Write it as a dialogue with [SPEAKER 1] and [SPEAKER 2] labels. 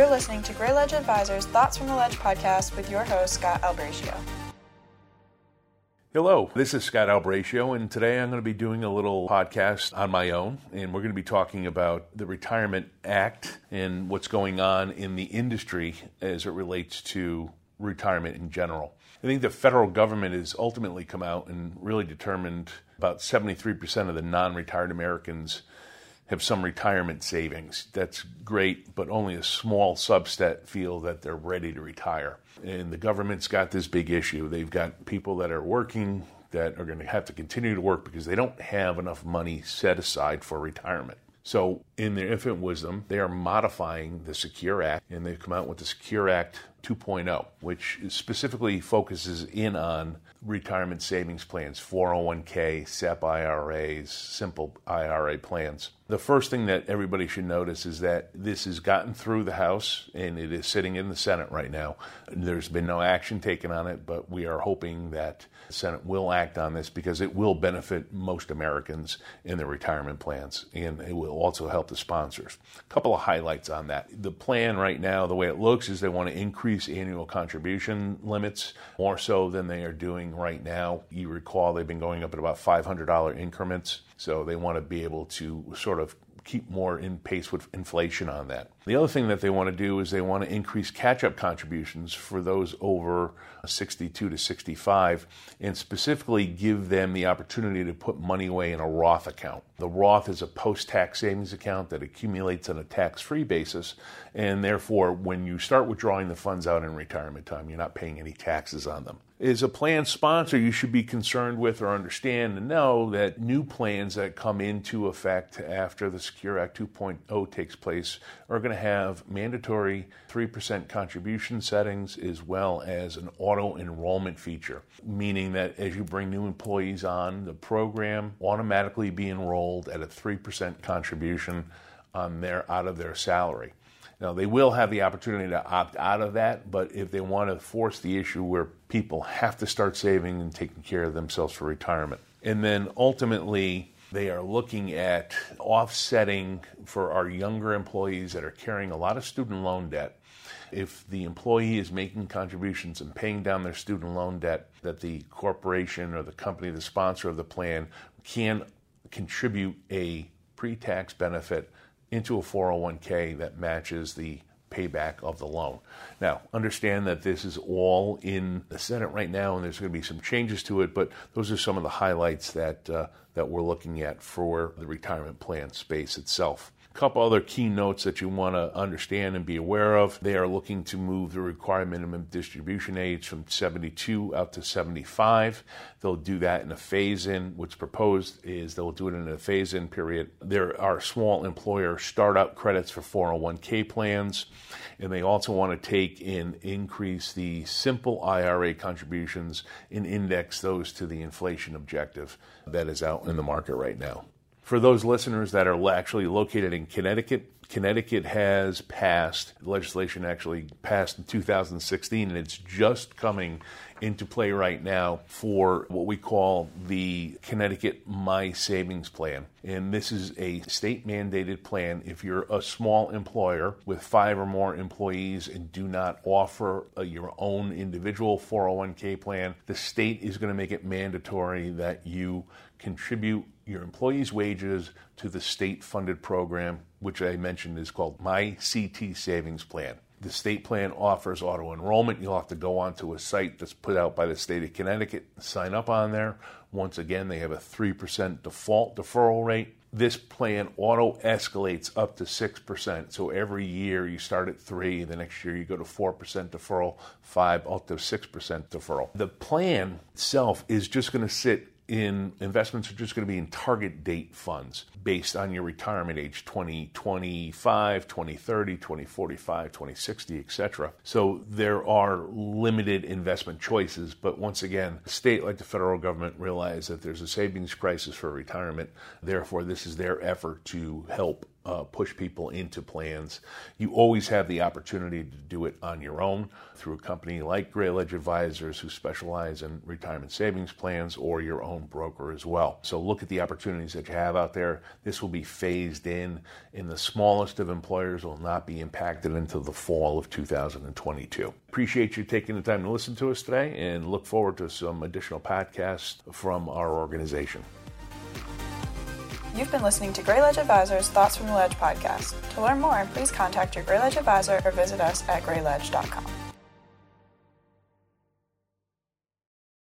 [SPEAKER 1] You're listening to GreyLedge Advisors Thoughts from the Ledge podcast with your host, Scott Albraccio.
[SPEAKER 2] Hello, this is Scott Albraccio, and today I'm going to be doing a little podcast on my own, and we're going to be talking about the Retirement Act and what's going on in the industry as it relates to retirement in general. I think the federal government has ultimately come out and really determined about 73% of the non retired Americans have some retirement savings. That's great, but only a small subset feel that they're ready to retire. And the government's got this big issue. They've got people that are working that are going to have to continue to work because they don't have enough money set aside for retirement. So, in their infinite wisdom, they are modifying the Secure Act and they've come out with the Secure Act 2.0, which specifically focuses in on retirement savings plans, 401k, SEP IRAs, simple IRA plans. The first thing that everybody should notice is that this has gotten through the House and it is sitting in the Senate right now. There's been no action taken on it, but we are hoping that the Senate will act on this because it will benefit most Americans in their retirement plans and it will also help the sponsors. A couple of highlights on that. The plan right now, the way it looks, is they want to increase annual contribution limits more so than they are doing right now. You recall they've been going up at about $500 increments. So they want to be able to sort of keep more in pace with inflation on that. The other thing that they want to do is they want to increase catch up contributions for those over 62 to 65 and specifically give them the opportunity to put money away in a Roth account. The Roth is a post tax savings account that accumulates on a tax free basis, and therefore, when you start withdrawing the funds out in retirement time, you're not paying any taxes on them. As a plan sponsor, you should be concerned with or understand and know that new plans that come into effect after the Secure Act 2.0 takes place are going to have mandatory 3% contribution settings as well as an auto enrollment feature, meaning that as you bring new employees on, the program automatically be enrolled at a 3% contribution on their out of their salary. Now, they will have the opportunity to opt out of that, but if they want to force the issue where people have to start saving and taking care of themselves for retirement. And then ultimately, they are looking at offsetting for our younger employees that are carrying a lot of student loan debt. If the employee is making contributions and paying down their student loan debt, that the corporation or the company, the sponsor of the plan, can contribute a pre tax benefit into a 401k that matches the payback of the loan. Now, understand that this is all in the Senate right now, and there's going to be some changes to it, but those are some of the highlights that uh, that we're looking at for the retirement plan space itself. Couple other key notes that you want to understand and be aware of. They are looking to move the required minimum distribution age from 72 out to 75. They'll do that in a phase in. What's proposed is they'll do it in a phase in period. There are small employer startup credits for 401k plans, and they also want to take and increase the simple IRA contributions and index those to the inflation objective that is out in the market right now for those listeners that are actually located in Connecticut, Connecticut has passed legislation actually passed in 2016, and it's just coming into play right now for what we call the Connecticut My Savings Plan. And this is a state mandated plan. If you're a small employer with five or more employees and do not offer a, your own individual 401k plan, the state is going to make it mandatory that you contribute your employees' wages to the state funded program, which I mentioned is called My CT Savings Plan. The state plan offers auto enrollment. You'll have to go onto a site that's put out by the state of Connecticut, sign up on there. Once again, they have a 3% default deferral rate. This plan auto escalates up to 6%. So every year you start at 3, the next year you go to 4% deferral, 5 up to 6% deferral. The plan itself is just going to sit in investments are just going to be in target date funds based on your retirement age 2025 2030 2045 2060 etc so there are limited investment choices but once again a state like the federal government realize that there's a savings crisis for retirement therefore this is their effort to help uh, push people into plans. You always have the opportunity to do it on your own through a company like GreyLedge Advisors who specialize in retirement savings plans or your own broker as well. So look at the opportunities that you have out there. This will be phased in, and the smallest of employers will not be impacted until the fall of 2022. Appreciate you taking the time to listen to us today and look forward to some additional podcasts from our organization.
[SPEAKER 1] You've been listening to GreyLedge Advisors Thoughts from the Ledge podcast. To learn more, please contact your GreyLedge advisor or visit us at greyledge.com.